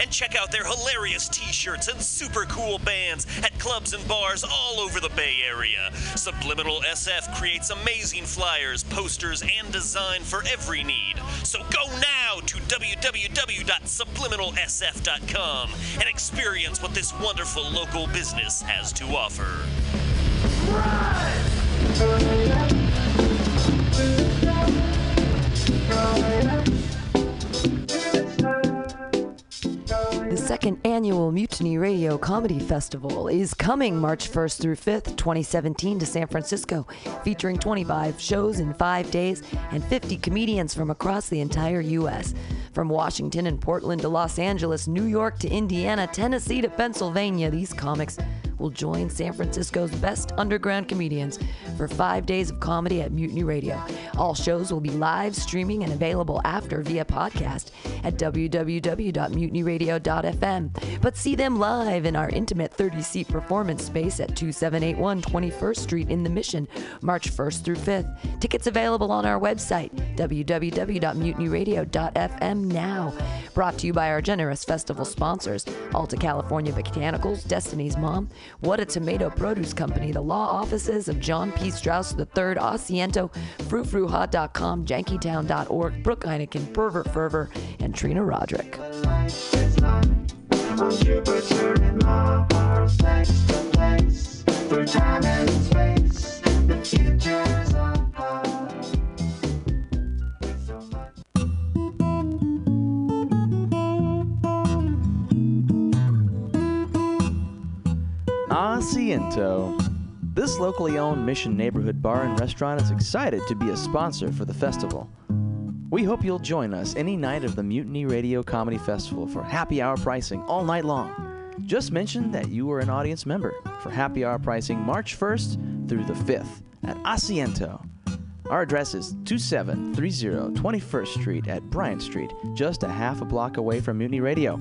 And check out their hilarious t shirts and super cool bands at clubs and bars all over the Bay Area. Subliminal SF creates amazing flyers, posters, and design for every need. So go now to www.subliminalsf.com and experience what this wonderful local business has to offer. The second annual Mutiny Radio Comedy Festival is coming March 1st through 5th, 2017, to San Francisco, featuring 25 shows in five days and 50 comedians from across the entire U.S. From Washington and Portland to Los Angeles, New York to Indiana, Tennessee to Pennsylvania, these comics will join San Francisco's best underground comedians for five days of comedy at Mutiny Radio. All shows will be live streaming and available after via podcast at www.mutinyradio.fm. But see them live in our intimate 30 seat performance space at 2781 21st Street in the Mission, March 1st through 5th. Tickets available on our website, www.mutinyradio.fm now. Brought to you by our generous festival sponsors Alta California Botanicals, Destiny's Mom, What a Tomato Produce Company, the law offices of John P. Strauss III, Asiento, FruFruHot.com, Jankytown.org, Brooke Heineken, Pervert Fervor, and Trina Roderick. Asiento. This locally owned Mission neighborhood bar and restaurant is excited to be a sponsor for the festival. We hope you'll join us any night of the Mutiny Radio Comedy Festival for happy hour pricing all night long. Just mention that you are an audience member for happy hour pricing March 1st through the 5th at Asiento. Our address is 2730 21st Street at Bryant Street, just a half a block away from Mutiny Radio.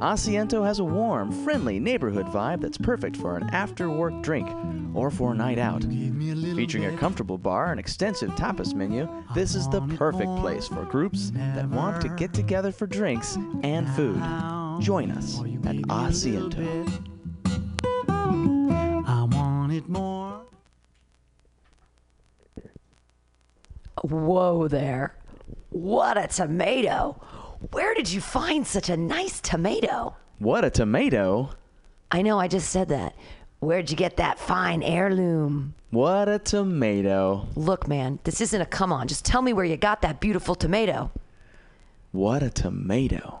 Asiento has a warm, friendly neighborhood vibe that's perfect for an after work drink or for a night out. Featuring a comfortable bar and extensive tapas menu, this is the perfect place for groups that want to get together for drinks and food. Join us at Asiento. I want it more. Whoa there. What a tomato. Where did you find such a nice tomato? What a tomato! I know, I just said that. Where'd you get that fine heirloom? What a tomato! Look, man, this isn't a come on. Just tell me where you got that beautiful tomato. What a tomato!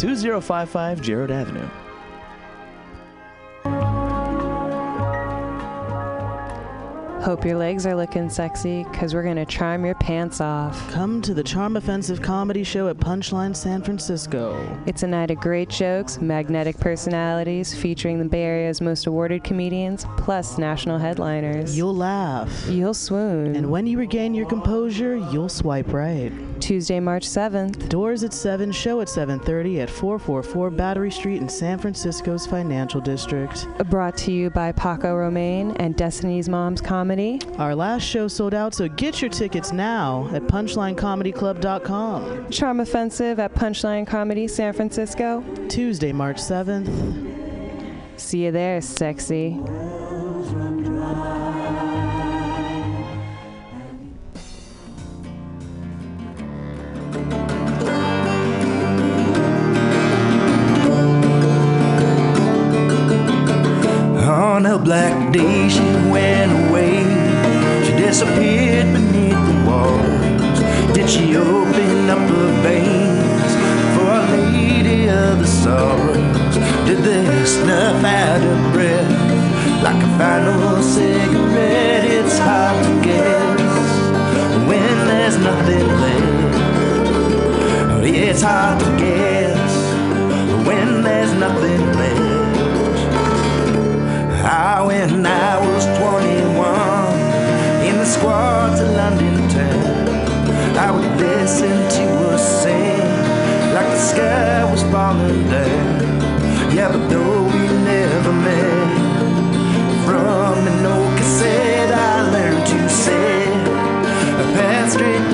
2055 Jerrold Avenue. Hope your legs are looking sexy, because we're going to charm your pants off. Come to the Charm Offensive Comedy Show at Punchline San Francisco. It's a night of great jokes, magnetic personalities, featuring the Bay Area's most awarded comedians, plus national headliners. You'll laugh. You'll swoon. And when you regain your composure, you'll swipe right. Tuesday, March 7th. Doors at 7, show at 7:30 at 444 Battery Street in San Francisco's financial district. Brought to you by Paco Romaine and Destiny's Mom's Comedy. Our last show sold out, so get your tickets now at punchlinecomedyclub.com. Charm Offensive at Punchline Comedy San Francisco. Tuesday, March 7th. See you there, sexy. On a black day she went away. She disappeared beneath the walls? Did she open up her veins for a lady of the sorrows? Did they snuff out her breath like a final cigarette? It's hard to guess when there's nothing left. It's hard to guess when there's nothing left. I, when I was 20 the squad to London town. I would listen to us sing like the sky was falling down. Yeah, but though we never met, from an old cassette I learned to say a past straight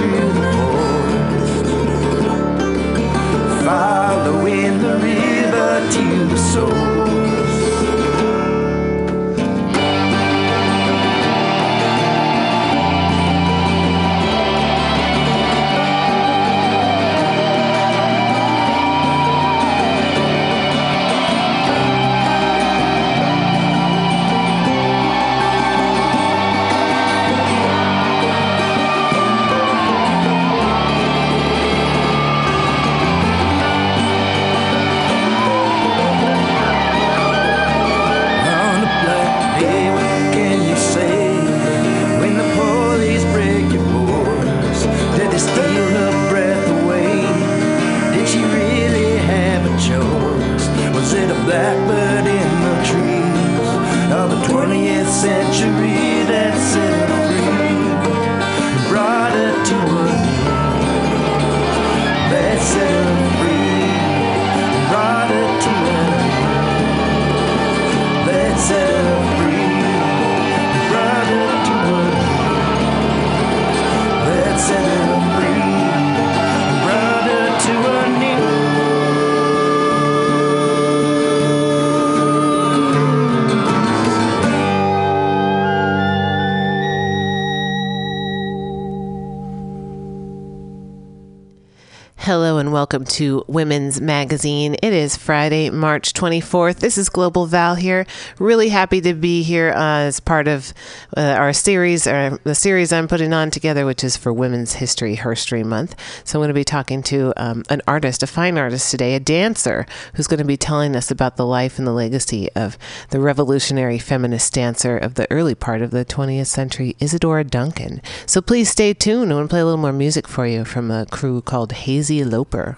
welcome to Women's Magazine. It is Friday, March 24th. This is Global Val here. Really happy to be here uh, as part of uh, our series, or the series I'm putting on together, which is for Women's History Herstory Month. So I'm going to be talking to um, an artist, a fine artist today, a dancer, who's going to be telling us about the life and the legacy of the revolutionary feminist dancer of the early part of the 20th century, Isadora Duncan. So please stay tuned. I want to play a little more music for you from a crew called Hazy Loper.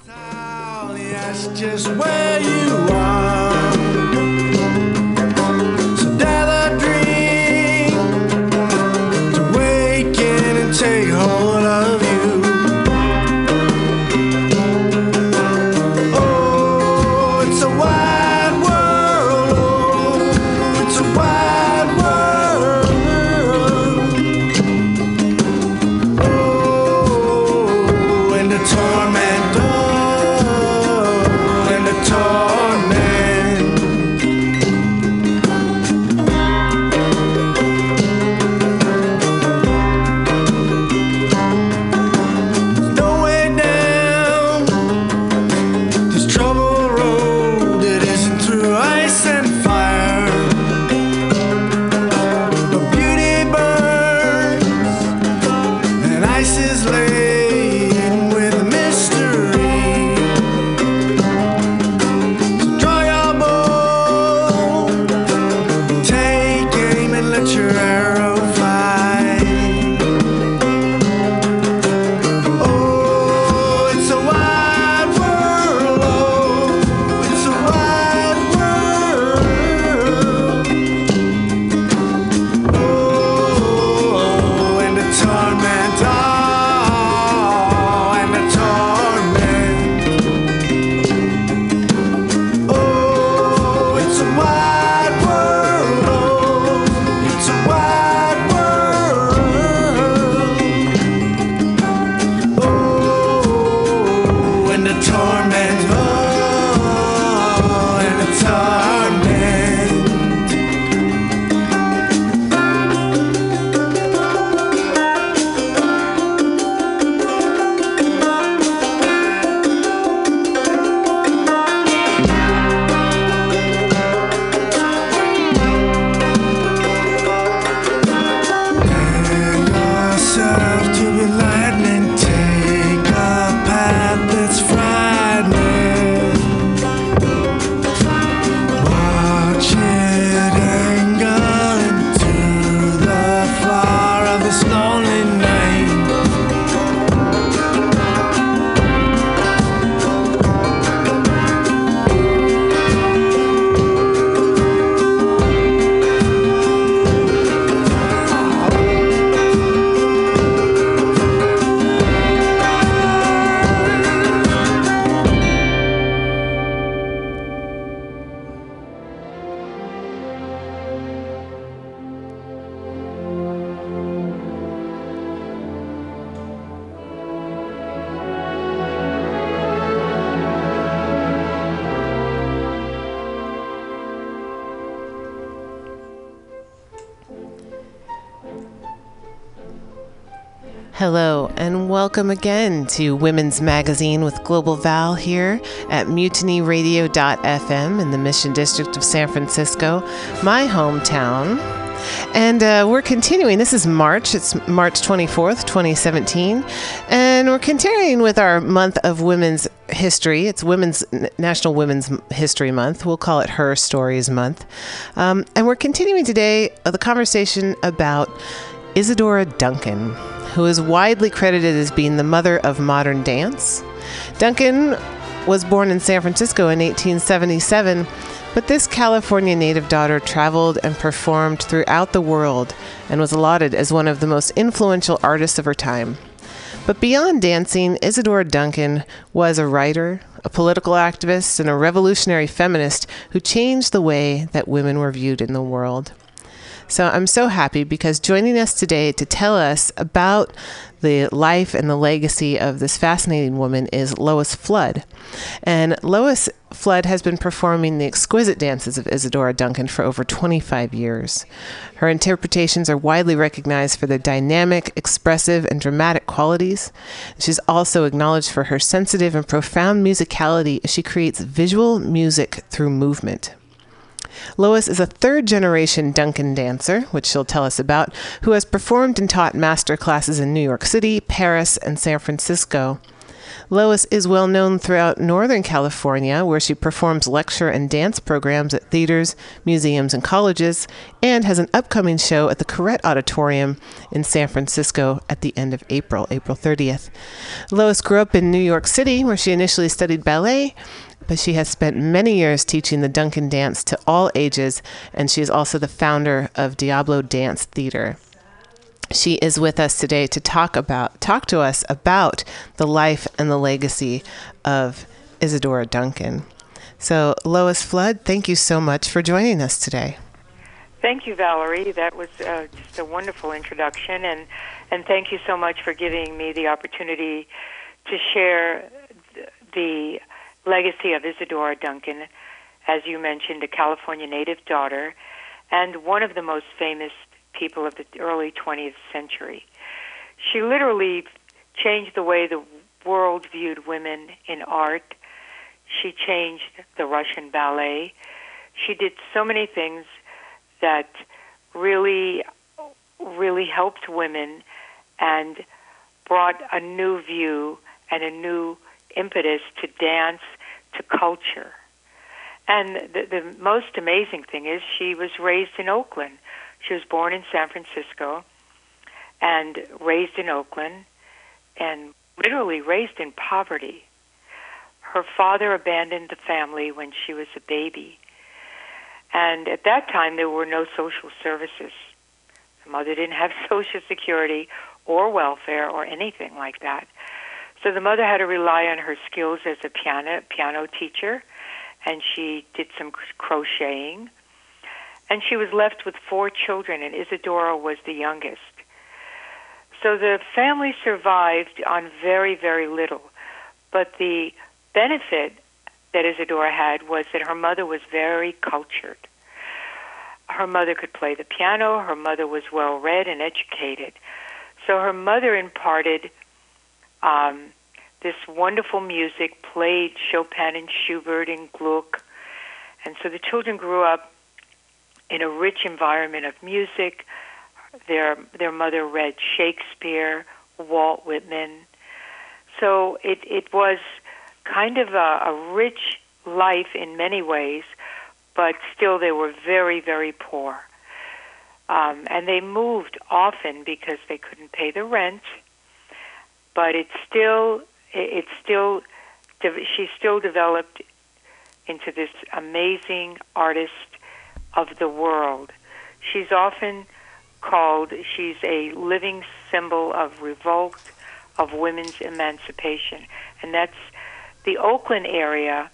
Welcome again to Women's Magazine with Global Val here at mutinyradio.fm in the Mission District of San Francisco, my hometown. And uh, we're continuing. This is March. It's March 24th, 2017. And we're continuing with our month of women's history. It's Women's National Women's History Month. We'll call it Her Stories Month. Um, and we're continuing today uh, the conversation about Isadora Duncan, who is widely credited as being the mother of modern dance. Duncan was born in San Francisco in 1877 but this California native daughter traveled and performed throughout the world and was lauded as one of the most influential artists of her time. But beyond dancing, Isadora Duncan was a writer, a political activist, and a revolutionary feminist who changed the way that women were viewed in the world. So I'm so happy because joining us today to tell us about the life and the legacy of this fascinating woman is Lois Flood. And Lois Flood has been performing the exquisite dances of Isadora Duncan for over 25 years. Her interpretations are widely recognized for their dynamic, expressive, and dramatic qualities. She's also acknowledged for her sensitive and profound musicality as she creates visual music through movement. Lois is a third generation Duncan dancer, which she'll tell us about, who has performed and taught master classes in New York City, Paris, and San Francisco. Lois is well known throughout Northern California, where she performs lecture and dance programs at theaters, museums, and colleges, and has an upcoming show at the Koret Auditorium in San Francisco at the end of April, April 30th. Lois grew up in New York City, where she initially studied ballet but she has spent many years teaching the Duncan dance to all ages, and she is also the founder of Diablo Dance Theater. She is with us today to talk about talk to us about the life and the legacy of Isadora Duncan. So, Lois Flood, thank you so much for joining us today. Thank you, Valerie. That was uh, just a wonderful introduction, and and thank you so much for giving me the opportunity to share the legacy of Isadora Duncan, as you mentioned, a California native daughter, and one of the most famous people of the early 20th century. She literally changed the way the world viewed women in art. She changed the Russian ballet. She did so many things that really, really helped women and brought a new view and a new impetus to dance to culture. And the, the most amazing thing is she was raised in Oakland. She was born in San Francisco and raised in Oakland and literally raised in poverty. Her father abandoned the family when she was a baby. And at that time, there were no social services. The mother didn't have Social Security or welfare or anything like that. So the mother had to rely on her skills as a piano piano teacher, and she did some crocheting. And she was left with four children, and Isadora was the youngest. So the family survived on very, very little. But the benefit that Isadora had was that her mother was very cultured. Her mother could play the piano, her mother was well read and educated. So her mother imparted um, this wonderful music, played Chopin and Schubert and Gluck. And so the children grew up in a rich environment of music. Their their mother read Shakespeare, Walt Whitman. So it it was kind of a, a rich life in many ways, but still they were very very poor. Um, and they moved often because they couldn't pay the rent but it's still it's still she still developed into this amazing artist of the world. She's often called she's a living symbol of revolt of women's emancipation. And that's the Oakland area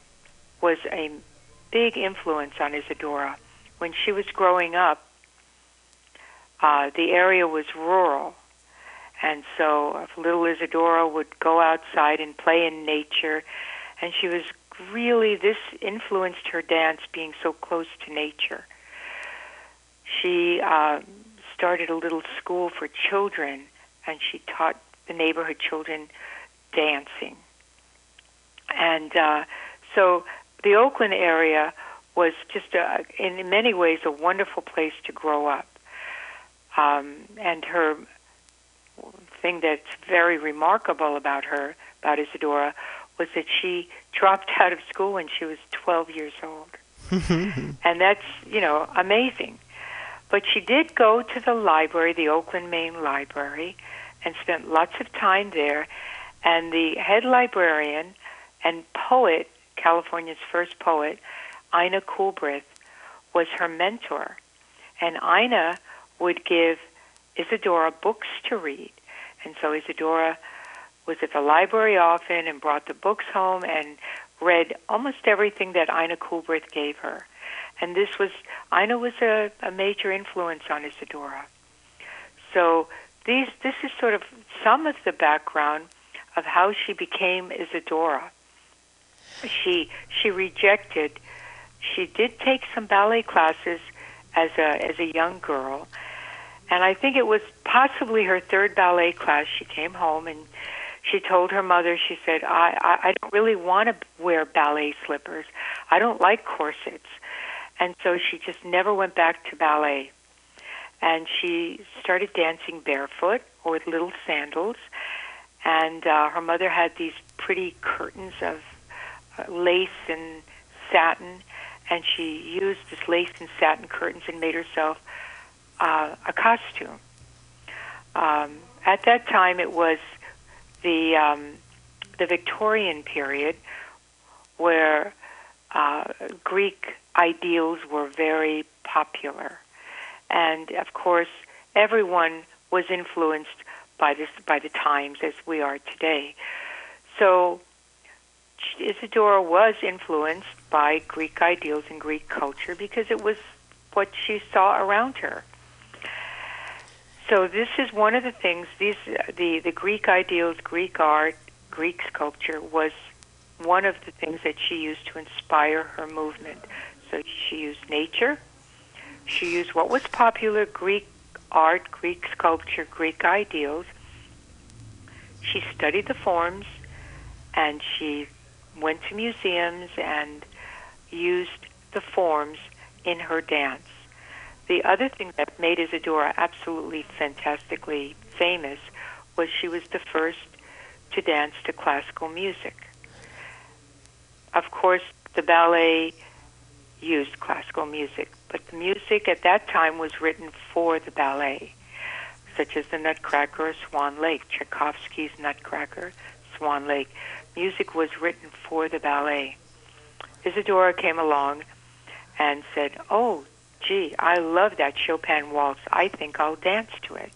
was a big influence on Isadora. When she was growing up uh, the area was rural and so little Isadora would go outside and play in nature. And she was really, this influenced her dance being so close to nature. She uh, started a little school for children, and she taught the neighborhood children dancing. And uh, so the Oakland area was just, a, in many ways, a wonderful place to grow up. Um, and her thing that's very remarkable about her, about Isadora, was that she dropped out of school when she was 12 years old. and that's, you know, amazing. But she did go to the library, the Oakland, Main Library, and spent lots of time there. And the head librarian and poet, California's first poet, Ina Coolbrith, was her mentor. And Ina would give Isadora books to read. And so Isadora was at the library often and brought the books home and read almost everything that Ina Coolbrith gave her. And this was, Ina was a, a major influence on Isadora. So these, this is sort of some of the background of how she became Isadora. She, she rejected, she did take some ballet classes as a, as a young girl. And I think it was possibly her third ballet class. She came home and she told her mother, she said, I, I, I don't really want to wear ballet slippers. I don't like corsets. And so she just never went back to ballet. And she started dancing barefoot or with little sandals. And uh, her mother had these pretty curtains of uh, lace and satin. And she used this lace and satin curtains and made herself uh, a costume. Um, at that time, it was the um, the Victorian period, where uh, Greek ideals were very popular, and of course, everyone was influenced by this by the times as we are today. So Isadora was influenced by Greek ideals and Greek culture because it was what she saw around her. So this is one of the things. These the the Greek ideals, Greek art, Greek sculpture was one of the things that she used to inspire her movement. So she used nature. She used what was popular Greek art, Greek sculpture, Greek ideals. She studied the forms, and she went to museums and used the forms in her dance. The other thing that made Isadora absolutely fantastically famous was she was the first to dance to classical music. Of course, the ballet used classical music, but the music at that time was written for the ballet, such as the Nutcracker Swan Lake, Tchaikovsky's Nutcracker, Swan Lake. Music was written for the ballet. Isadora came along and said, Oh, gee, I love that Chopin waltz. I think I'll dance to it.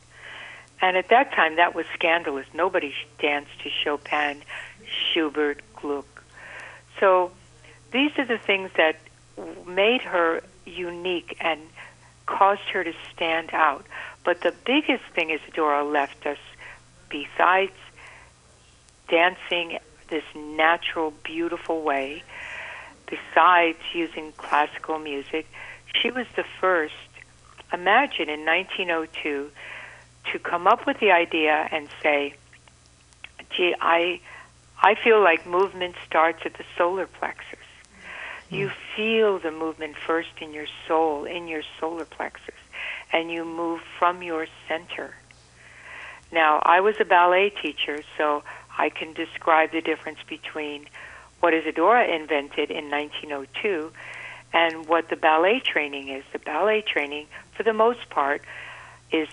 And at that time, that was scandalous. Nobody danced to Chopin, Schubert, Gluck. So these are the things that made her unique and caused her to stand out. But the biggest thing Isadora left us, besides dancing this natural, beautiful way, besides using classical music, she was the first, imagine in 1902, to come up with the idea and say, gee, I, I feel like movement starts at the solar plexus. You hmm. feel the movement first in your soul, in your solar plexus, and you move from your center. Now, I was a ballet teacher, so I can describe the difference between what Isadora invented in 1902 and what the ballet training is. The ballet training, for the most part, is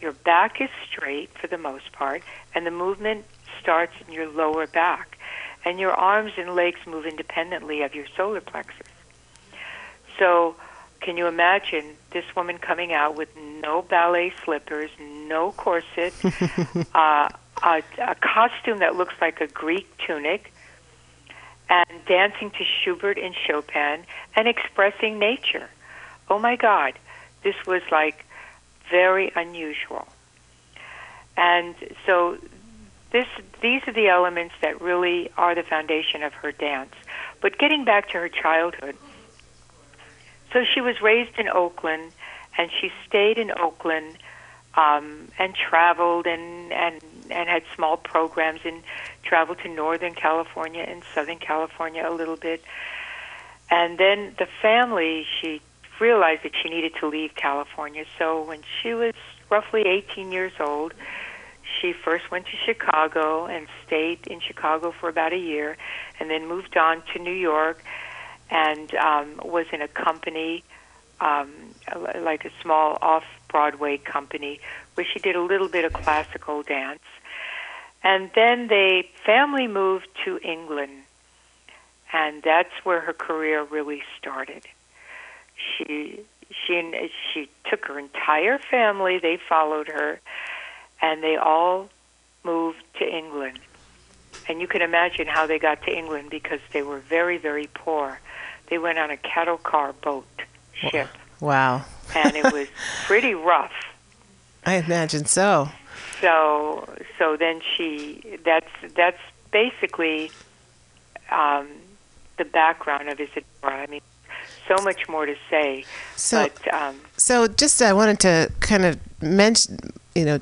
your back is straight for the most part, and the movement starts in your lower back, and your arms and legs move independently of your solar plexus. So, can you imagine this woman coming out with no ballet slippers, no corset, uh, a, a costume that looks like a Greek tunic, and dancing to Schubert and Chopin and expressing nature. Oh my God, this was like very unusual. And so this these are the elements that really are the foundation of her dance. But getting back to her childhood, so she was raised in Oakland, and she stayed in Oakland um, and traveled and and and had small programs and traveled to Northern California and Southern California a little bit. And then the family, she realized that she needed to leave California. So when she was roughly 18 years old, she first went to Chicago and stayed in Chicago for about a year, and then moved on to New York and um, was in a company, um, like a small off Broadway company, where she did a little bit of classical dance. And then the family moved to England, and that's where her career really started. She she she took her entire family. They followed her, and they all moved to England. And you can imagine how they got to England because they were very very poor. They went on a cattle car boat ship. Wow. And it was pretty rough. I imagine so. So so then she that's that's basically um, the background of Isadora. I mean, so much more to say. So, but, um, so just I wanted to kind of mention, you know,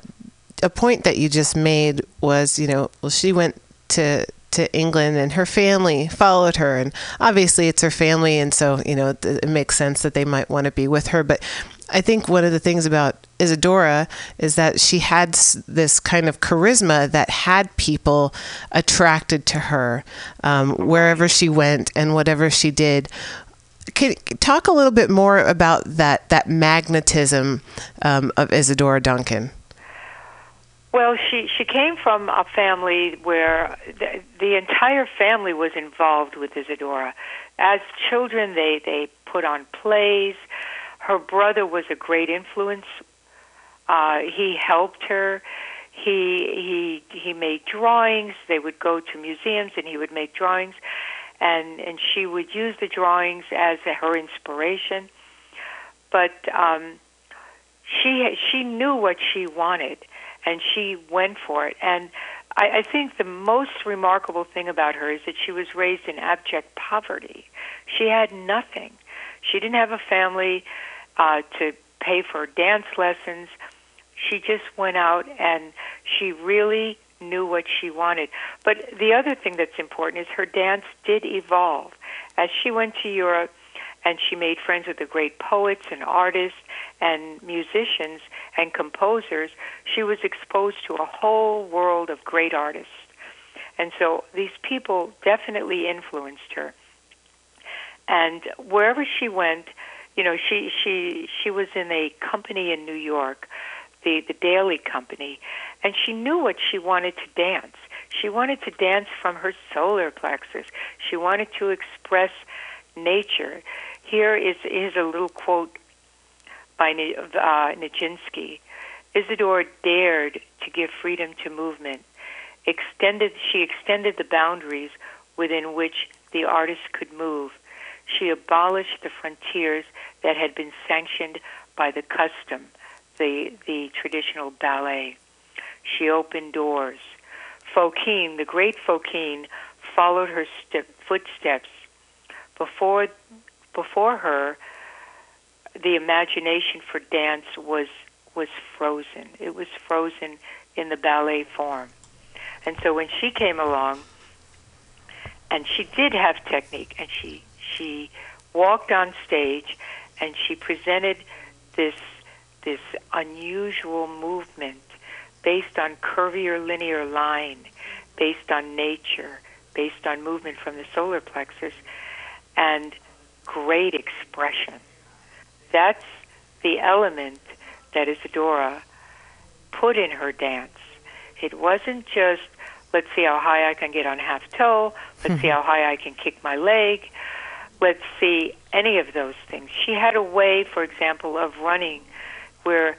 a point that you just made was, you know, well, she went to to England and her family followed her and obviously it's her family and so you know it makes sense that they might want to be with her but I think one of the things about Isadora is that she had this kind of charisma that had people attracted to her um, wherever she went and whatever she did. Can talk a little bit more about that that magnetism um, of Isadora Duncan. Well, she she came from a family where the, the entire family was involved with Isadora. As children, they they put on plays. Her brother was a great influence. Uh, he helped her. He he he made drawings. They would go to museums, and he would make drawings, and and she would use the drawings as her inspiration. But um, she she knew what she wanted and she went for it. And I, I think the most remarkable thing about her is that she was raised in abject poverty. She had nothing. She didn't have a family uh, to pay for dance lessons. She just went out and she really knew what she wanted. But the other thing that's important is her dance did evolve. As she went to Europe and she made friends with the great poets and artists and musicians and composers, she was exposed to a whole world of great artists. And so these people definitely influenced her. And wherever she went, you know, she she she was in a company in New York, the the Daly Company, and she knew what she wanted to dance. She wanted to dance from her solar plexus. She wanted to express nature. Here is is a little quote by uh, Nijinsky. Isadora dared to give freedom to movement. Extended, she extended the boundaries within which the artist could move. She abolished the frontiers that had been sanctioned by the custom, the, the traditional ballet. She opened doors. Fokine, the great Fokine, followed her st- footsteps. Before, before her, the imagination for dance was was frozen. It was frozen in the ballet form. And so when she came along, and she did have technique, and she she walked on stage, and she presented this this unusual movement based on curvilinear line, based on nature, based on movement from the solar plexus, and great expression. That's the element that Isadora put in her dance. It wasn't just, let's see how high I can get on half toe, let's see how high I can kick my leg, let's see any of those things. She had a way, for example, of running where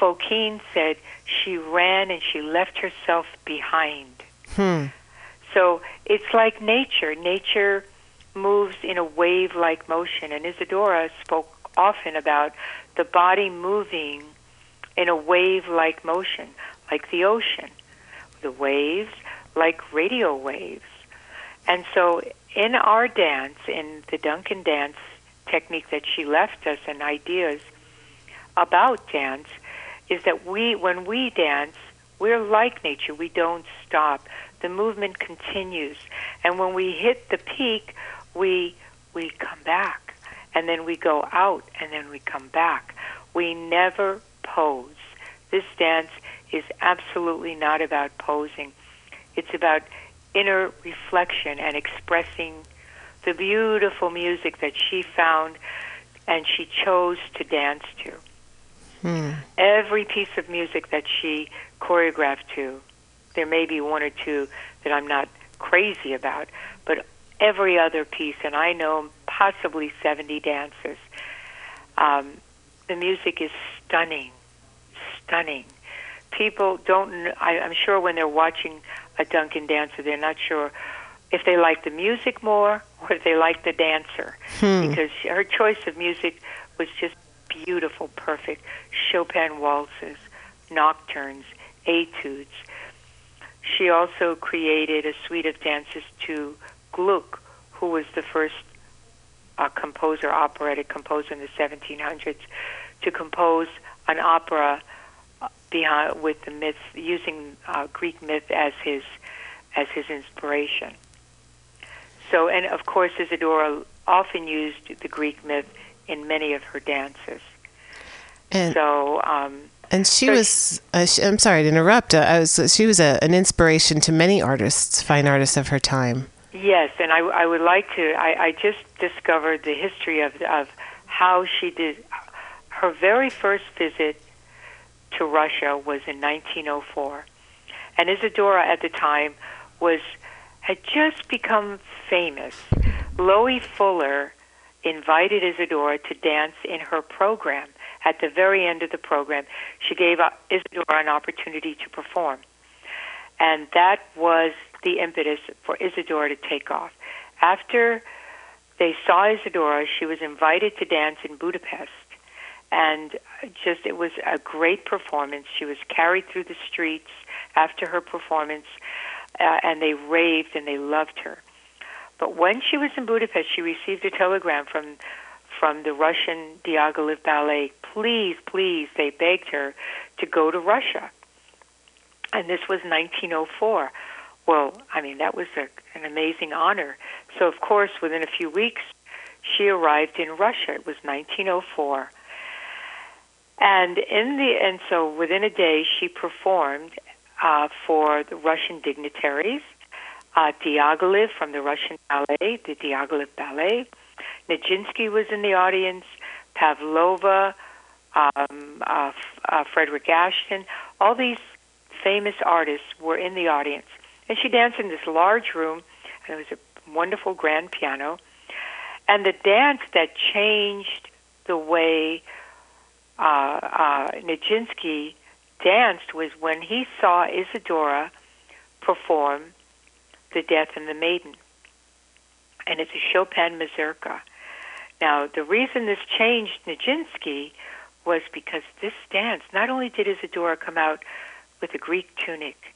Fokine said she ran and she left herself behind. Hmm. So it's like nature. Nature moves in a wave like motion, and Isadora spoke often about the body moving in a wave like motion, like the ocean. The waves, like radio waves. And so in our dance, in the Duncan dance technique that she left us and ideas about dance, is that we, when we dance, We're like nature. We don't stop. The movement continues. And when we hit the peak, we we come back. And then we go out and then we come back. We never pose. This dance is absolutely not about posing. It's about inner reflection and expressing the beautiful music that she found and she chose to dance to. Hmm. Every piece of music that she choreographed to, there may be one or two that I'm not crazy about, every other piece, and I know possibly 70 dances, um, the music is stunning, stunning. People don't, I, I'm sure when they're watching a Duncan dancer, they're not sure if they like the music more or if they like the dancer Hmm. because her choice of music was just beautiful, perfect. Chopin waltzes, nocturnes, etudes. She also created a suite of dances to Gluck, who was the first uh, composer, operatic composer in the 1700s, to compose an opera uh, behind with the myths, using uh, Greek myth as his as his inspiration. So, and of course, Isadora often used the Greek myth in many of her dances. And So, um, and she so was. Uh, she, I'm sorry to interrupt. Uh, I was. She was a, an inspiration to many artists, fine artists of her time. Yes, and I, I would like to. I, I just discovered the history of of how she did. Her very first visit to Russia was in 1904, and Isadora at the time was had just become famous. Loie Fuller invited Isadora to dance in her program. At the very end of the program, she gave uh, Isadora an opportunity to perform. And that was the impetus for Isadora to take off. After they saw Isadora, she was invited to dance in Budapest. And just, it was a great performance. She was carried through the streets after her performance, uh, and they raved and they loved her. But when she was in Budapest, she received a telegram from from the Russian Diaghilev Ballet. Please, please, they begged her to go to Russia. And this was 1904. Well, I mean, that was a, an amazing honor. So, of course, within a few weeks, she arrived in Russia. It was 1904. And in the and so within a day, she performed uh, for the Russian dignitaries, uh, Diaghilev from the Russian ballet, the Diaghilev ballet. Nijinsky was in the audience, Pavlova, um, uh, uh, Frederick Ashton. All these famous artists were in the audience. And she danced in this large room, and it was a wonderful grand piano. And the dance that changed the way uh, uh, Nijinsky danced was when he saw Isadora perform The Death and the Maiden. And it's a Chopin mazurka. Now, the reason this changed Nijinsky was because this dance, not only did Isadora come out with a Greek tunic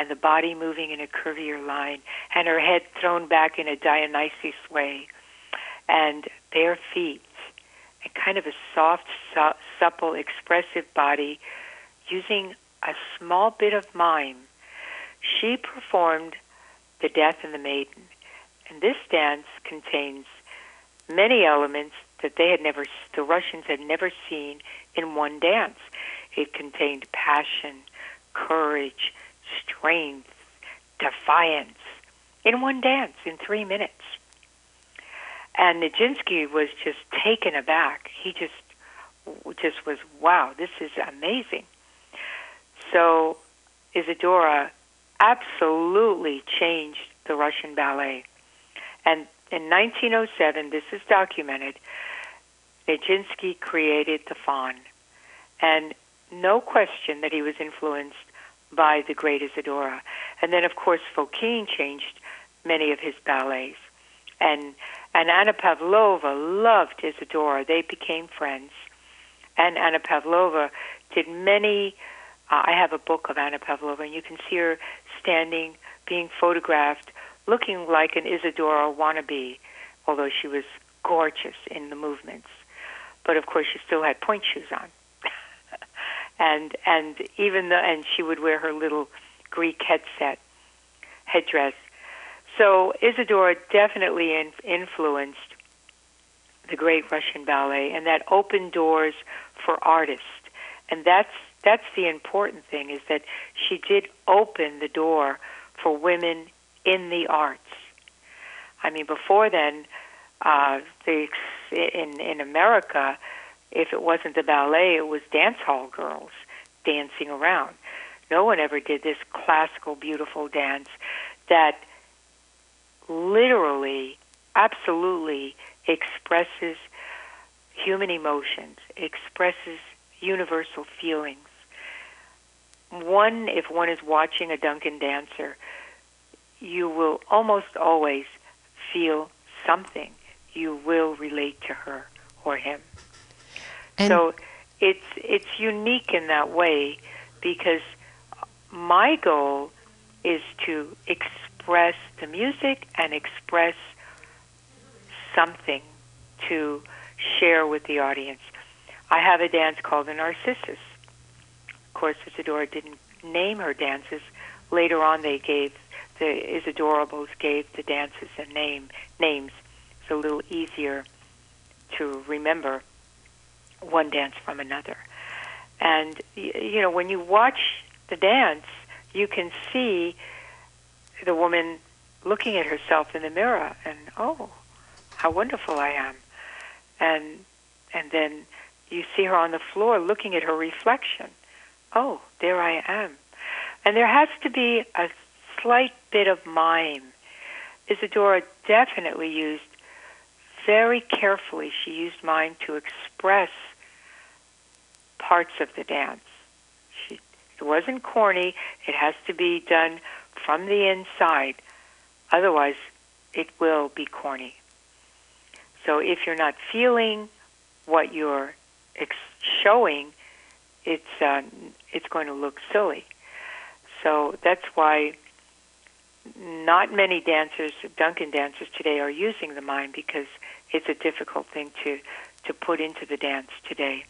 and the body moving in a curvier line and her head thrown back in a Dionysus way and bare feet and kind of a soft, su- supple, expressive body using a small bit of mime. She performed The Death and the Maiden. And this dance contains many elements that they had never, the Russians had never seen in one dance. It contained passion, courage, strength, defiance in one dance in three minutes. And Nijinsky was just taken aback. He just just was wow, this is amazing. So Isadora absolutely changed the Russian ballet. And in 1907, this is documented, Nijinsky created the Faun. And no question that he was influenced by the great Isadora. And then, of course, Fokine changed many of his ballets. And, and Anna Pavlova loved Isadora. They became friends. And Anna Pavlova did many. Uh, I have a book of Anna Pavlova, and you can see her standing, being photographed, looking like an Isadora wannabe, although she was gorgeous in the movements. But of course, she still had pointe shoes on. And and even the and she would wear her little Greek headset headdress. So Isadora definitely in, influenced the great Russian ballet, and that opened doors for artists. And that's that's the important thing is that she did open the door for women in the arts. I mean, before then, uh, the in in America, if it wasn't the ballet, it was dance hall girls dancing around. No one ever did this classical, beautiful dance that literally, absolutely expresses human emotions, expresses universal feelings. One, if one is watching a Duncan dancer, you will almost always feel something. You will relate to her or him. And so it's it's unique in that way because my goal is to express the music and express something to share with the audience. I have a dance called the Narcissus. Of course, Isadora didn't name her dances. Later on, they gave the Isadorables gave the dances a name names. It's a little easier to remember one dance from another. And you know, when you watch the dance, you can see the woman looking at herself in the mirror and oh, how wonderful I am. And and then you see her on the floor looking at her reflection. Oh, there I am. And there has to be a slight bit of mime. Isadora definitely used very carefully, she used mime to express parts of the dance. She, it wasn't corny, it has to be done from the inside. Otherwise, it will be corny. So if you're not feeling what you're ex- showing, it's uh, it's going to look silly. So that's why not many dancers, Duncan dancers today, are using the mime because it's a difficult thing to to put into the dance today.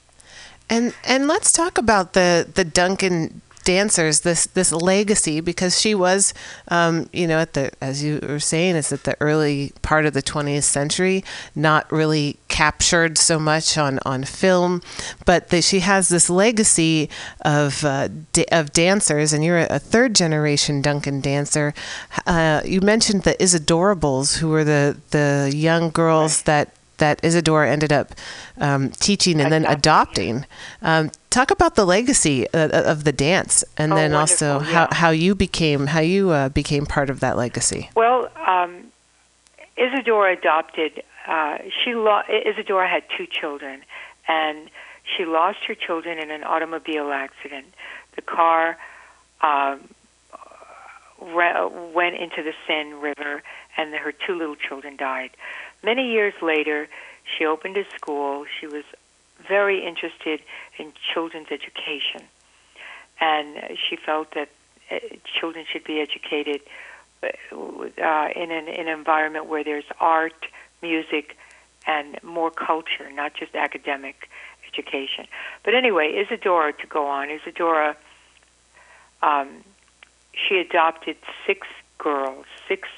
And and let's talk about the the Duncan dancers this this legacy because she was um, you know at the as you were saying is at the early part of the 20th century not really captured so much on on film but the, she has this legacy of uh, da- of dancers and you're a third generation Duncan dancer uh, you mentioned the Isadorables who were the the young girls Right. that that Isadora ended up um, teaching and then adopting. Um, talk about the legacy uh, of the dance, and Oh, then also wonderful, how, how you became how you uh, became part of that legacy. Well, um, Isadora adopted. Uh, she lo- Isadora had two children, and she lost her children in an automobile accident. The car um, went into the Seine River, and her two little children died. Many years later, she opened a school. She was very interested in children's education, and she felt that uh, children should be educated uh, in an, in an environment where there's art, music, and more culture, not just academic education. But anyway, Isadora, to go on, Isadora, um, she adopted six girls, six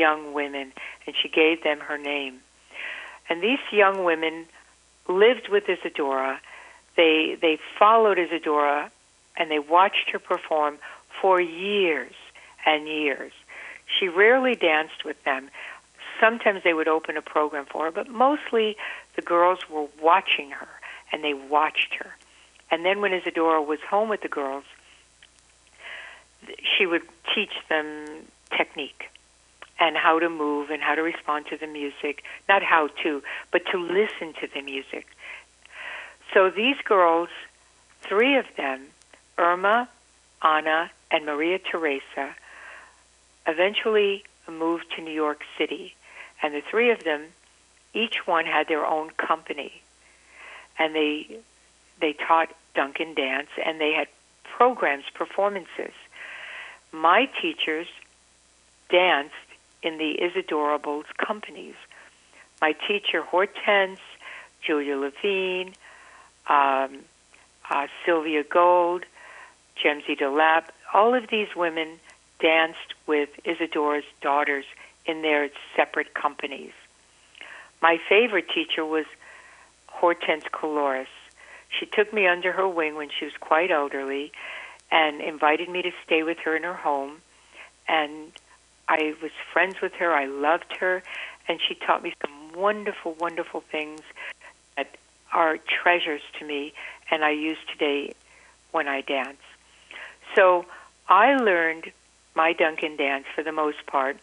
young women, and she gave them her name. And these young women lived with Isadora. They they followed Isadora, and they watched her perform for years and years. She rarely danced with them. Sometimes they would open a program for her, but mostly the girls were watching her, and they watched her. And then when Isadora was home with the girls, she would teach them technique and how to move and how to respond to the music. Not how to, but to listen to the music. So these girls, three of them, Irma, Anna, and Maria Teresa, eventually moved to New York City. And the three of them, each one had their own company. And they they taught Duncan dance and they had programs, performances. My teachers danced in the Isadorables companies. My teacher, Hortense, Julia Levien, um, uh, Sylvia Gold, Jemsy DeLapp. All of these women danced with Isadora's daughters in their separate companies. My favorite teacher was Hortense Kooluris. She took me under her wing when she was quite elderly and invited me to stay with her in her home. And I was friends with her. I loved her. And she taught me some wonderful, wonderful things that are treasures to me and I use today when I dance. So I learned my Duncan dance for the most part.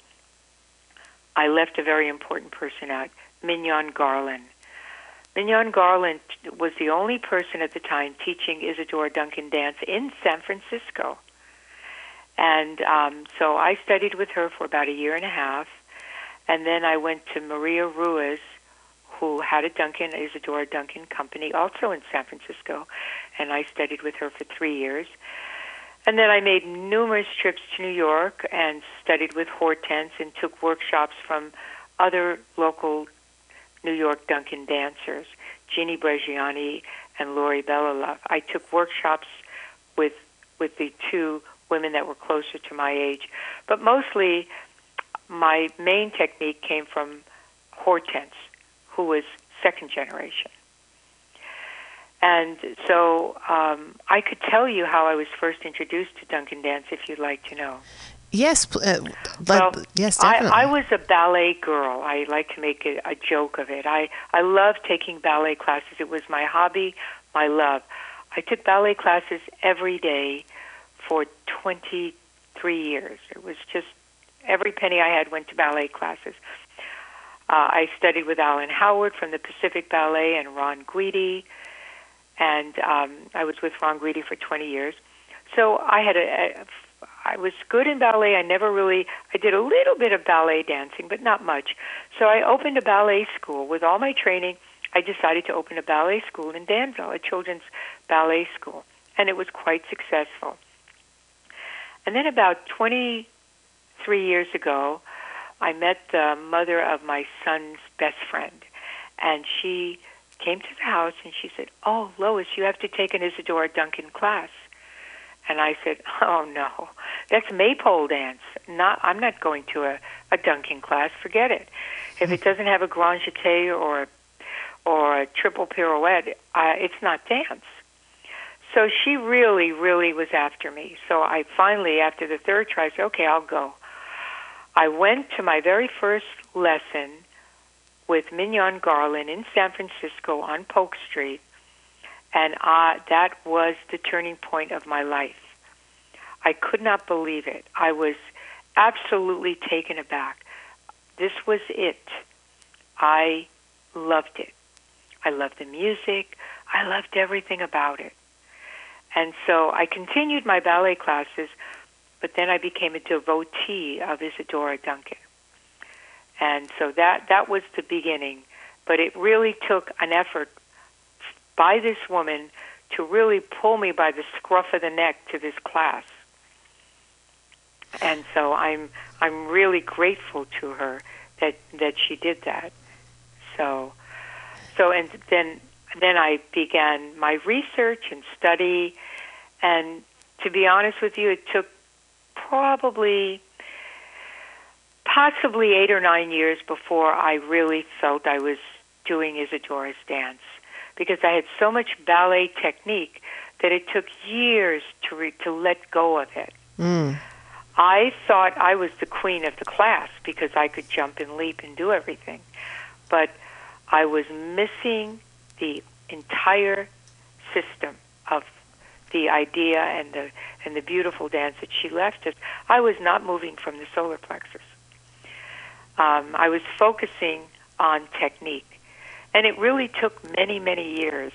I left a very important person out, Mignon Garland. Mignon Garland was the only person at the time teaching Isadora Duncan dance in San Francisco. And um, so I studied with her for about a year and a half. And then I went to Maria Ruiz, who had a Duncan, Isadora Duncan company, also in San Francisco. And I studied with her for three years. And then I made numerous trips to New York and studied with Hortense and took workshops from other local New York Duncan dancers, Jeannie Bresciani and Lori Belilove. I took workshops with with the two women that were closer to my age, but mostly my main technique came from Hortense, who was second generation. And so um, I could tell you how I was first introduced to Duncan dance if you'd like to know. Yes, uh, well, yes, definitely. I, I was a ballet girl. I like to make a, a joke of it. I I loved taking ballet classes. It was my hobby, my love. I took ballet classes every day for 23 years. It was just every penny I had went to ballet classes. Uh, I studied with Alan Howard from the Pacific Ballet and Ron Guidi, and um, I was with Ron Guidi for 20 years. So I had a, a I was good in ballet. I never really, I did a little bit of ballet dancing, but not much. So I opened a ballet school. With all my training, I decided to open a ballet school in Danville, a children's ballet school. And it was quite successful. And then about 23 years ago, I met the mother of my son's best friend. And she came to the house and she said, Oh, Lois, you have to take an Isadora Duncan class. And I said, "Oh no, that's maypole dance. Not, I'm not going to a, a Duncan class. Forget it. If it doesn't have a grand jeté or or a triple pirouette, uh, it's not dance." So she really, really was after me. So I finally, after the third try, said, "Okay, I'll go." I went to my very first lesson with Mignon Garland in San Francisco on Polk Street and uh, that was the turning point of my life. I could not believe it. I was absolutely taken aback. This was it. I loved it. I loved the music. I loved everything about it. And so I continued my ballet classes, but then I became a devotee of Isadora Duncan. And so that that was the beginning, but it really took an effort by this woman to really pull me by the scruff of the neck to this class. And so I'm I'm really grateful to her that that she did that. So so and then then I began my research and study and to be honest with you it took probably possibly 8 or 9 years before I really felt I was doing Isadora's dance because I had so much ballet technique that it took years to re- to let go of it. Mm. I thought I was the queen of the class because I could jump and leap and do everything, but I was missing the entire system of the idea and the and the beautiful dance that she left us. I was not moving from the solar plexus. Um, I was focusing on technique. And it really took many, many years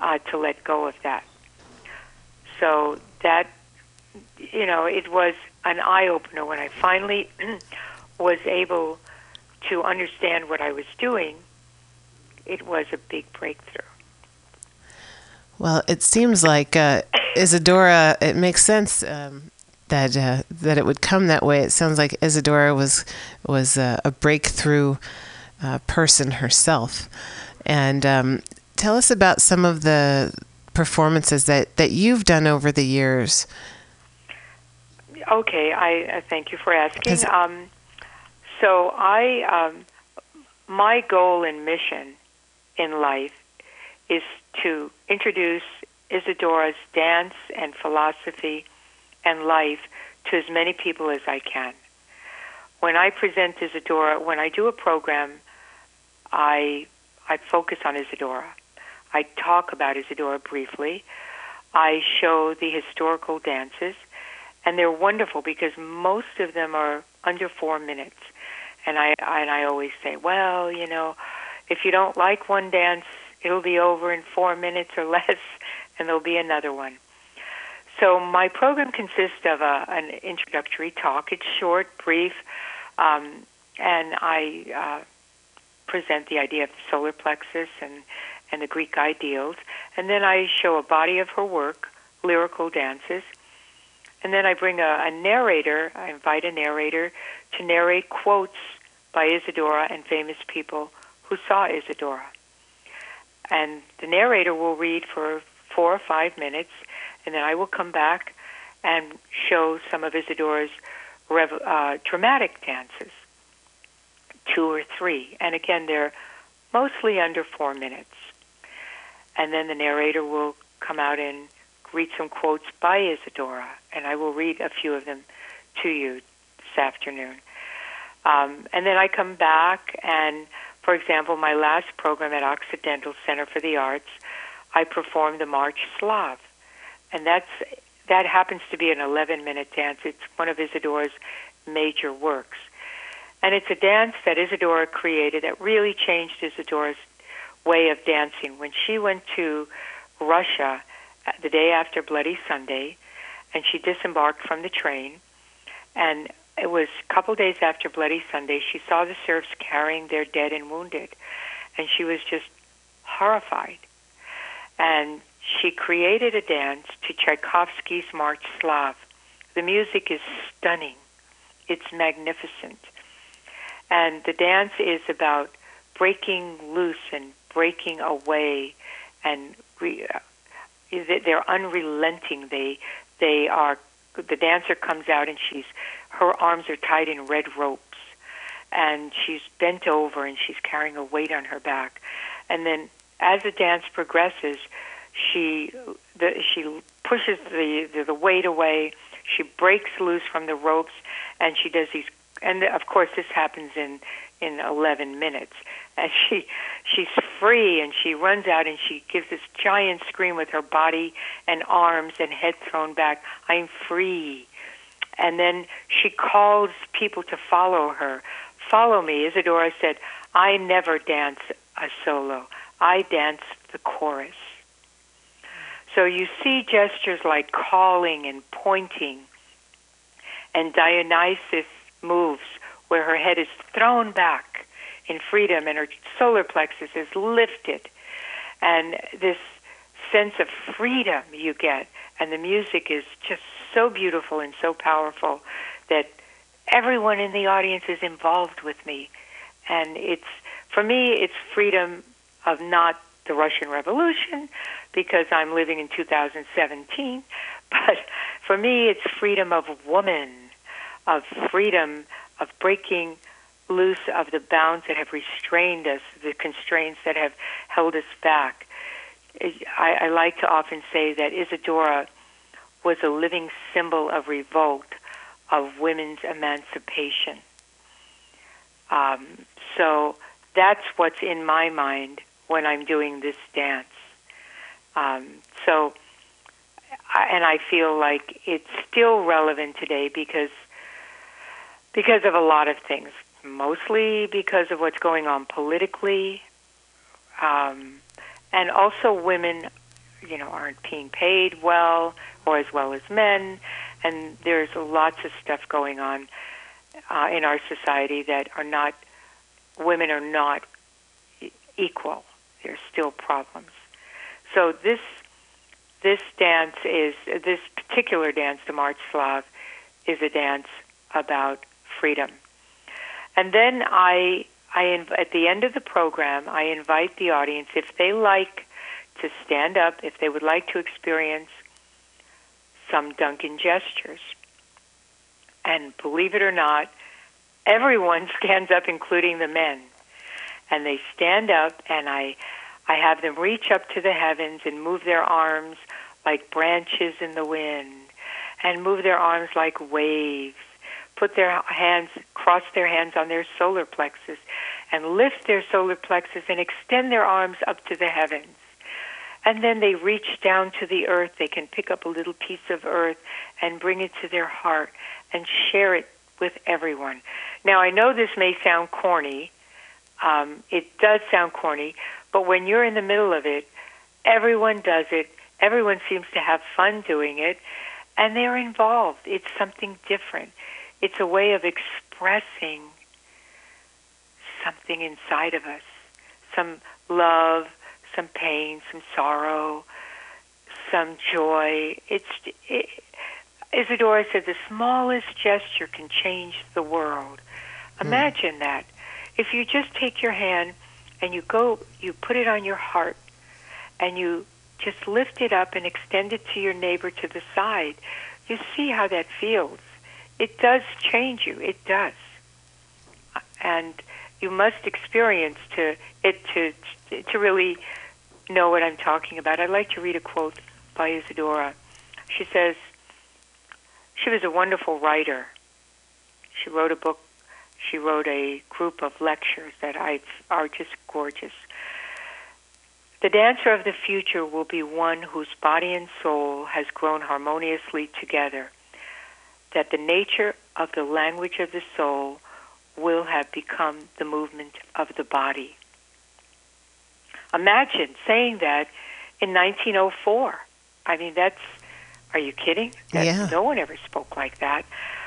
uh, to let go of that. So that, you know, it was an eye opener when I finally was able to understand what I was doing. It was a big breakthrough. Well, it seems like uh, Isadora. It makes sense um, that uh, that it would come that way. It sounds like Isadora was was uh, a breakthrough uh, person herself. And um, tell us about some of the performances that, that you've done over the years. Okay, I uh, thank you for asking. Um, so I, um, my goal and mission in life is to introduce Isadora's dance and philosophy and life to as many people as I can. When I present Isadora, when I do a program, I I focus on Isadora. I talk about Isadora briefly. I show the historical dances, and they're wonderful because most of them are under four minutes. And I and I always say, well, you know, if you don't like one dance, it'll be over in four minutes or less, and there'll be another one. So my program consists of a, an introductory talk. It's short, brief, um, and I uh, present the idea of the solar plexus and, and the Greek ideals. And then I show a body of her work, lyrical dances. And then I bring a, a narrator, I invite a narrator to narrate quotes by Isadora and famous people who saw Isadora. And the narrator will read for four or five minutes and then I will come back and show some of Isadora's rev- uh, dramatic dances, two or three. And again, they're mostly under four minutes. And then the narrator will come out and read some quotes by Isadora, and I will read a few of them to you this afternoon. Um, and then I come back, and for example, my last program at Occidental Center for the Arts, I performed the March Slav and that's that happens to be an 11 minute dance. It's one of Isadora's major works. And it's a dance that Isadora created that really changed Isadora's way of dancing. When she went to Russia uh, the day after Bloody Sunday, and she disembarked from the train, and it was a couple days after Bloody Sunday, she saw the serfs carrying their dead and wounded, and she was just horrified. And she created a dance to Tchaikovsky's March Slav. The music is stunning. It's magnificent. And the dance is about breaking loose and breaking away and re, uh, they're unrelenting. They they are the dancer comes out and she's her arms are tied in red ropes and she's bent over and she's carrying a weight on her back. And then as the dance progresses, she the, she pushes the, the the weight away. She breaks loose from the ropes, and she does these. And of course, this happens in in 11 minutes. And she she's free, and she runs out, and she gives this giant scream with her body and arms and head thrown back. I'm free. And then she calls people to follow her. Follow me. Isadora said, I never dance a solo. I dance the chorus. So you see gestures like calling and pointing, and Dionysus moves where her head is thrown back in freedom and her solar plexus is lifted. And this sense of freedom you get, and the music is just so beautiful and so powerful that everyone in the audience is involved with me. And it's, for me, it's freedom of not the Russian Revolution, because I'm living in 2017. But for me, it's freedom of woman, of freedom of breaking loose of the bounds that have restrained us, the constraints that have held us back. I, I like to often say that Isadora was a living symbol of revolt, of women's emancipation. Um, so that's what's in my mind when I'm doing this dance. Um, so, and I feel like it's still relevant today because because of a lot of things. Mostly because of what's going on politically, um, and also women, you know, aren't being paid well or as well as men, and there's lots of stuff going on uh, in our society that are not women are not equal. There's still problems. So this this dance is this particular dance, the March Slav, is a dance about freedom. And then I I inv- at the end of the program I invite the audience if they like to stand up if they would like to experience some Duncan gestures. And believe it or not, everyone stands up, including the men. And they stand up, and I, I have them reach up to the heavens and move their arms like branches in the wind, and move their arms like waves. Put their hands, cross their hands on their solar plexus, and lift their solar plexus and extend their arms up to the heavens. And then they reach down to the earth. They can pick up a little piece of earth and bring it to their heart and share it with everyone. Now, I know this may sound corny. Um, it does sound corny, but when you're in the middle of it, everyone does it. Everyone seems to have fun doing it, and they're involved. It's something different. It's a way of expressing something inside of us some love, some pain, some sorrow, some joy. It's it, Isadora said the smallest gesture can change the world. Imagine mm. that. If you just take your hand and you go, you put it on your heart, and you just lift it up and extend it to your neighbor to the side, you see how that feels. It does change you. It does. And you must experience to it to to really know what I'm talking about. I'd like to read a quote by Isadora. She says, she was a wonderful writer. She wrote a book, she wrote a group of lectures that I are just gorgeous. The dancer of the future will be one whose body and soul has grown harmoniously together, that the nature of the language of the soul will have become the movement of the body. Imagine saying that in 1904. I mean, that's, are you kidding? That's, yeah. No one ever spoke like that.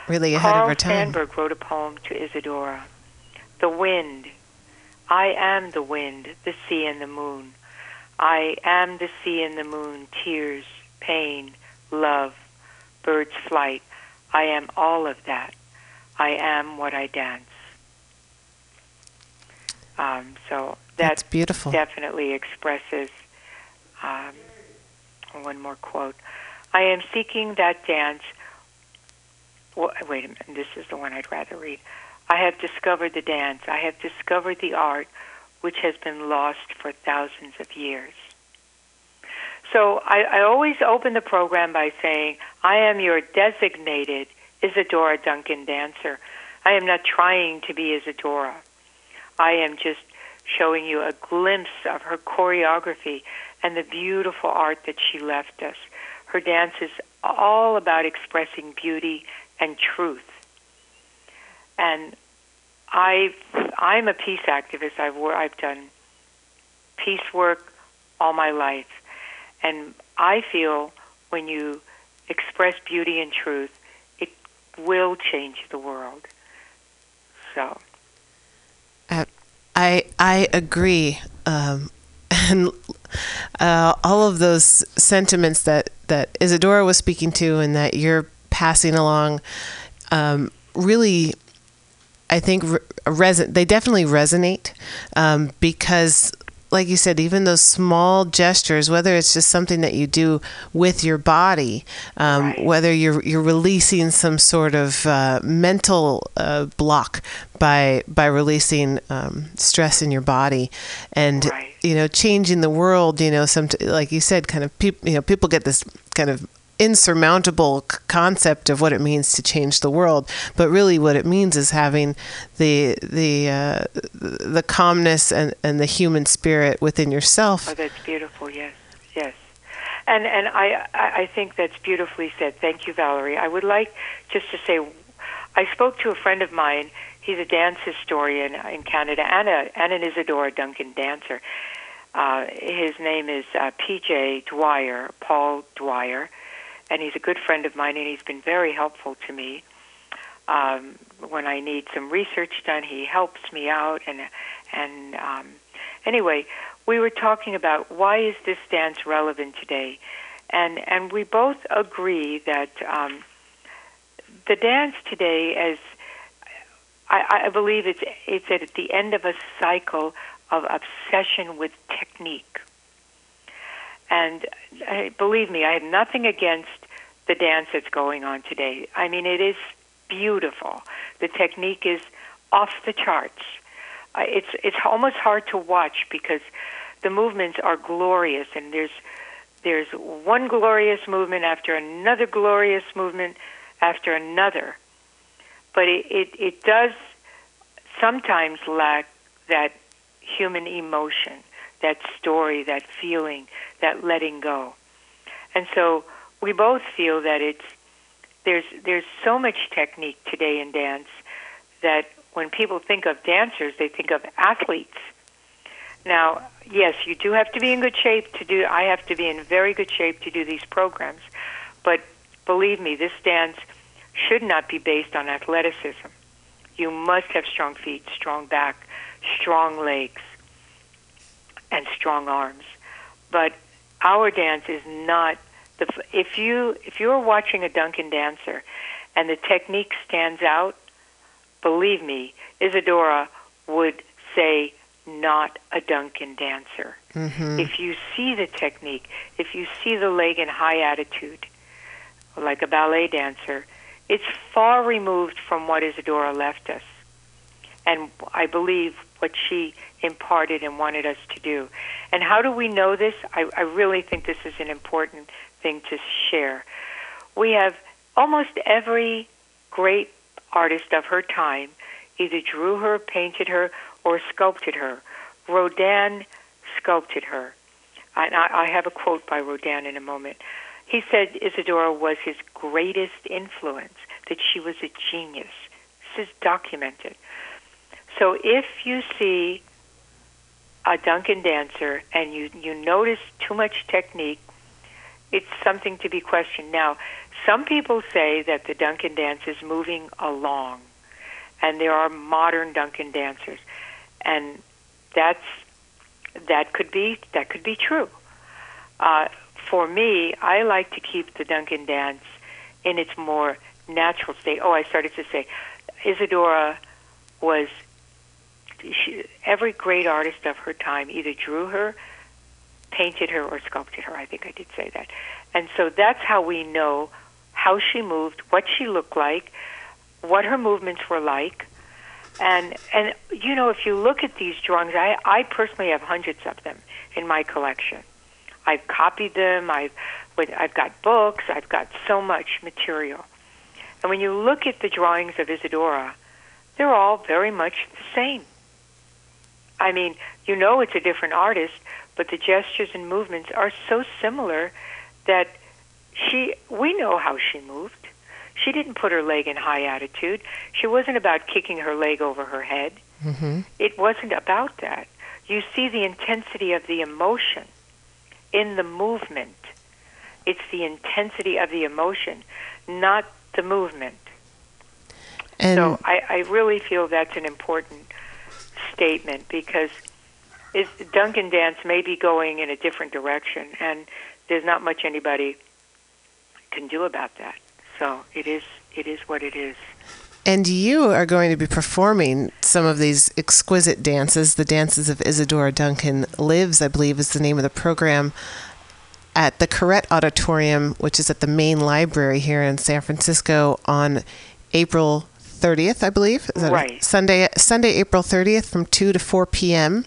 Really ahead Carl of her time. Sandburg wrote a poem to Isadora. The wind. I am the wind, the sea and the moon. I am the sea and the moon, tears, pain, love, bird's flight. I am all of that. I am what I dance. Um, so that That's beautiful. definitely expresses um, one more quote. I am seeking that dance. Well, wait a minute. This is the one I'd rather read. I have discovered the dance. I have discovered the art which has been lost for thousands of years. So I, I always open the program by saying, I am your designated Isadora Duncan dancer. I am not trying to be Isadora. I am just showing you a glimpse of her choreography and the beautiful art that she left us. Her dance is all about expressing beauty and truth. And I, I'm a peace activist. I've I've done peace work all my life, and I feel when you express beauty and truth, it will change the world. So. I I agree, um, and uh, all of those sentiments that that Isadora was speaking to, and that you're passing along, um, really, I think re- reson- they definitely resonate um, because like you said, even those small gestures, whether it's just something that you do with your body, um, right. whether you're you're releasing some sort of uh, mental uh, block by by releasing um, stress in your body, and right. you know changing the world. You know, some like you said, kind of people. You know, people get this kind of insurmountable concept of what it means to change the world. But really what it means is having the the uh, the calmness and, and the human spirit within yourself. Oh that's beautiful. Yes. Yes. And and I I think that's beautifully said. Thank you Valerie. I would like just to say I spoke to a friend of mine. He's a dance historian in Canada and, a, and an Isadora Duncan dancer. Uh, his name is uh, P.J. Dwyer, Paul Dwyer, and he's a good friend of mine, and he's been very helpful to me. Um, when I need some research done, he helps me out. And and um, anyway, we were talking about why is this dance relevant today, and and we both agree that um, the dance today, as I, I believe it's it's at the end of a cycle of obsession with technique And uh, believe me, I have nothing against the dance that's going on today. I mean, it is beautiful. The technique is off the charts. Uh, it's it's almost hard to watch because the movements are glorious, and there's there's one glorious movement after another glorious movement after another. But it, it, it does sometimes lack that human emotion, that story, that feeling, that letting go. And so we both feel that it's there's there's so much technique today in dance that when people think of dancers, they think of athletes. Now, yes, you do have to be in good shape to do. I have to be in very good shape to do these programs, but believe me, this dance should not be based on athleticism. You must have strong feet, strong back, strong legs, and strong arms. But our dance is not the if you if you're watching a Duncan dancer and the technique stands out, believe me, Isadora would say not a Duncan dancer. Mm-hmm. If you see the technique, if you see the leg in high attitude, like a ballet dancer, it's far removed from what Isadora left us. And I believe what she imparted and wanted us to do. And how do we know this? I, I really think this is an important thing to share. We have almost every great artist of her time either drew her, painted her, or sculpted her. Rodin sculpted her. And I, I have a quote by Rodin in a moment. He said Isadora was his greatest influence, that she was a genius. This is documented. So if you see a Duncan dancer and you, you notice too much technique, it's something to be questioned. Now, some people say that the Duncan dance is moving along, and there are modern Duncan dancers, and that's that could be that could be true. Uh, for me, I like to keep the Duncan dance in its more natural state. Oh, I started to say, Isadora was she, every great artist of her time either drew her, painted her, or sculpted her. I think I did say that. And so that's how we know how she moved, what she looked like, what her movements were like. And and you know, if you look at these drawings, I, I personally have hundreds of them in my collection. I've copied them. I've I've got books. I've got so much material. And when you look at the drawings of Isadora, they're all very much the same. I mean, you know it's a different artist, but the gestures and movements are so similar that she we know how she moved. She didn't put her leg in high attitude. She wasn't about kicking her leg over her head. Mm-hmm. It wasn't about that. You see the intensity of the emotion in the movement. It's the intensity of the emotion, not the movement. And so I, I really feel that's an important statement because is Duncan Dance may be going in a different direction, and there's not much anybody can do about that. So it is it is what it is. And you are going to be performing some of these exquisite dances. The dances of Isadora Duncan Lives, I believe, is the name of the program at the Koret Auditorium, which is at the main library here in San Francisco on April 30th, I believe. Right. Sunday, Sunday, April 30th, from 2 to 4 p.m.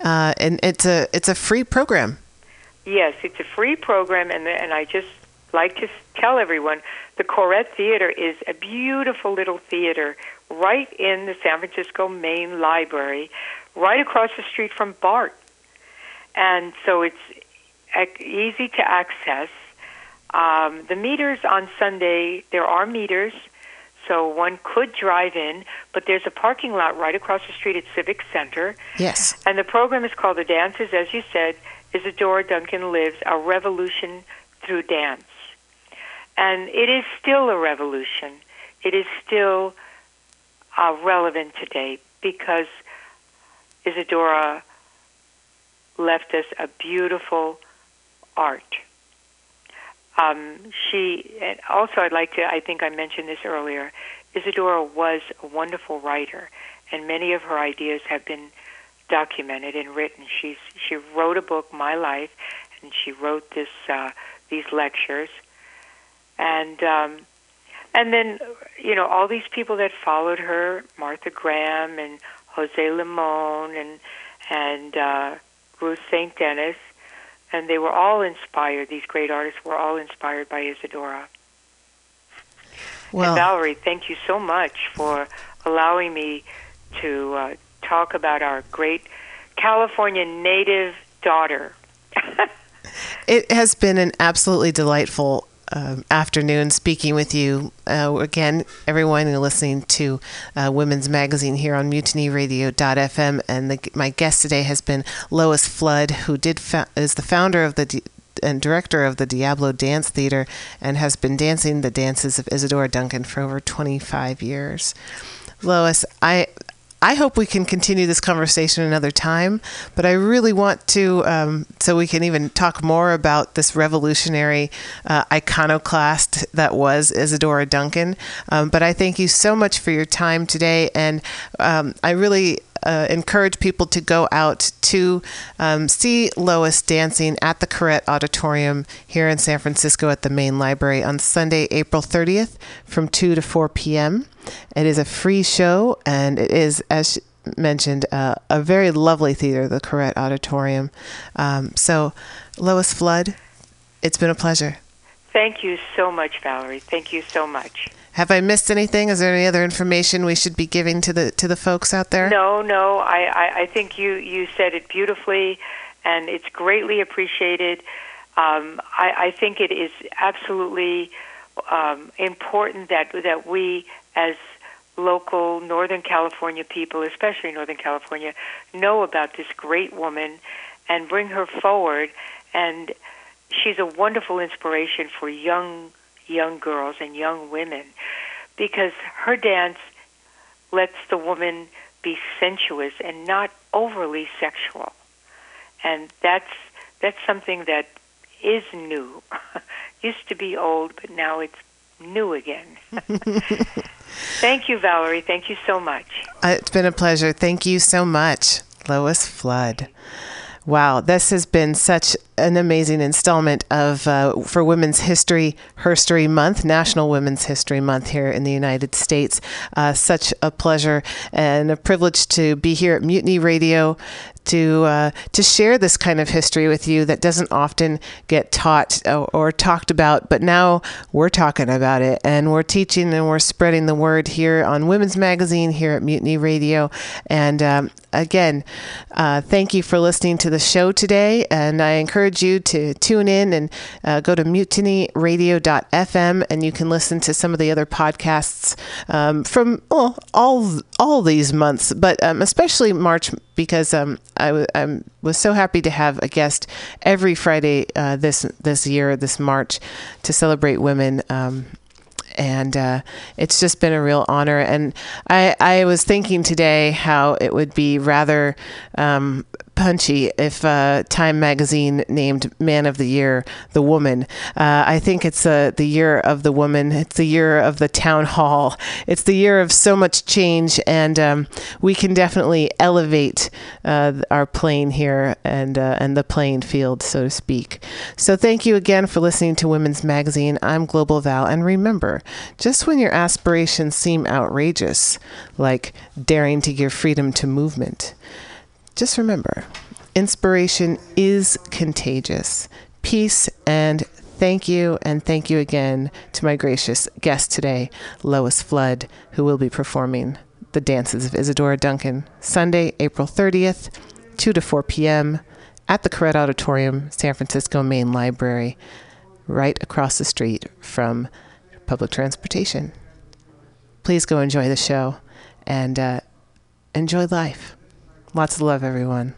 Uh, and it's a it's a free program. Yes, it's a free program, and and I just like to tell everyone the Koret Theater is a beautiful little theater right in the San Francisco Main Library, right across the street from BART, and so it's easy to access. Um, the meters on Sunday, there are meters, so one could drive in, but there's a parking lot right across the street at Civic Center. Yes. And the program is called The Dances, as you said, Isadora Duncan Lives, A Revolution Through Dance. And it is still a revolution. It is still uh, relevant today because Isadora left us a beautiful art. Um, she, also I'd like to, I think I mentioned this earlier, Isadora was a wonderful writer, and many of her ideas have been documented and written. She's she wrote a book, My Life, and she wrote this uh, these lectures, and um, and then you know all these people that followed her, Martha Graham and Jose Limon and and uh, Ruth St. Denis, and they were all inspired. These great artists were all inspired by Isadora. Well, and Valerie, thank you so much for allowing me to uh, talk about our great California native daughter. it has been an absolutely delightful um, afternoon speaking with you. Uh, again, everyone listening to uh, Women's Magazine here on mutiny MutinyRadio.fm, and the, my guest today has been Lois Flood, who did fa- is the founder of the and director of the Diablo Dance Theater and has been dancing the dances of Isadora Duncan for over 25 years. Lois, I I hope we can continue this conversation another time, but I really want to, um, so we can even talk more about this revolutionary uh, iconoclast that was Isadora Duncan. Um, but I thank you so much for your time today, and um, I really uh, encourage people to go out to um, see Lois dancing at the Koret Auditorium here in San Francisco at the main library on Sunday, April 30th from 2 to 4 p.m. It is a free show, and it is, as mentioned, uh, a very lovely theater, the Koret Auditorium. Um, so, Lois Flood, it's been a pleasure. Thank you so much, Valerie. Thank you so much. Have I missed anything? Is there any other information we should be giving to the to the folks out there? No, no. I, I, I think you, you said it beautifully, and it's greatly appreciated. Um, I, I think it is absolutely um, important that that we, as local Northern California people, especially Northern California, know about this great woman and bring her forward. And she's a wonderful inspiration for young young girls and young women because her dance lets the woman be sensuous and not overly sexual. And that's that's something that is new. Used to be old, but now it's new again. Thank you, Valerie. Thank you so much. Uh, it's been a pleasure. Thank you so much, Lois Flood. Wow, this has been such an amazing installment of uh, for Women's History Herstory Month, National Women's History Month here in the United States. Uh, such a pleasure and a privilege to be here at Mutiny Radio to uh, to share this kind of history with you that doesn't often get taught or, or, talked about. But now we're talking about it, and we're teaching and we're spreading the word here on Women's Magazine here at Mutiny Radio. And um, again, uh, thank you for listening to the show today, and I encourage you to tune in and uh, go to mutinyradio.fm, and you can listen to some of the other podcasts um, from well, all all these months, but um, especially March because um, was so happy to have a guest every Friday uh, this this year, this March, to celebrate women. Um, and uh, it's just been a real honor. And I, I was thinking today how it would be rather um, punchy if uh, Time magazine named Man of the Year the woman. Uh, I think it's uh, the year of the woman. It's the year of the town hall. It's the year of so much change, and um, we can definitely elevate uh, our plane here and uh, and the playing field, so to speak. So thank you again for listening to Women's Magazine. I'm Global Val, and remember, just when your aspirations seem outrageous, like daring to give freedom to movement just remember inspiration is contagious. Peace and thank you, and thank you again to my gracious guest today, Lois Flood, who will be performing the dances of Isadora Duncan Sunday, April 30th, 2 to 4 p.m. at the Koret Auditorium, San Francisco Main Library, right across the street from public transportation. Please go enjoy the show and uh, enjoy life. Lots of love, everyone.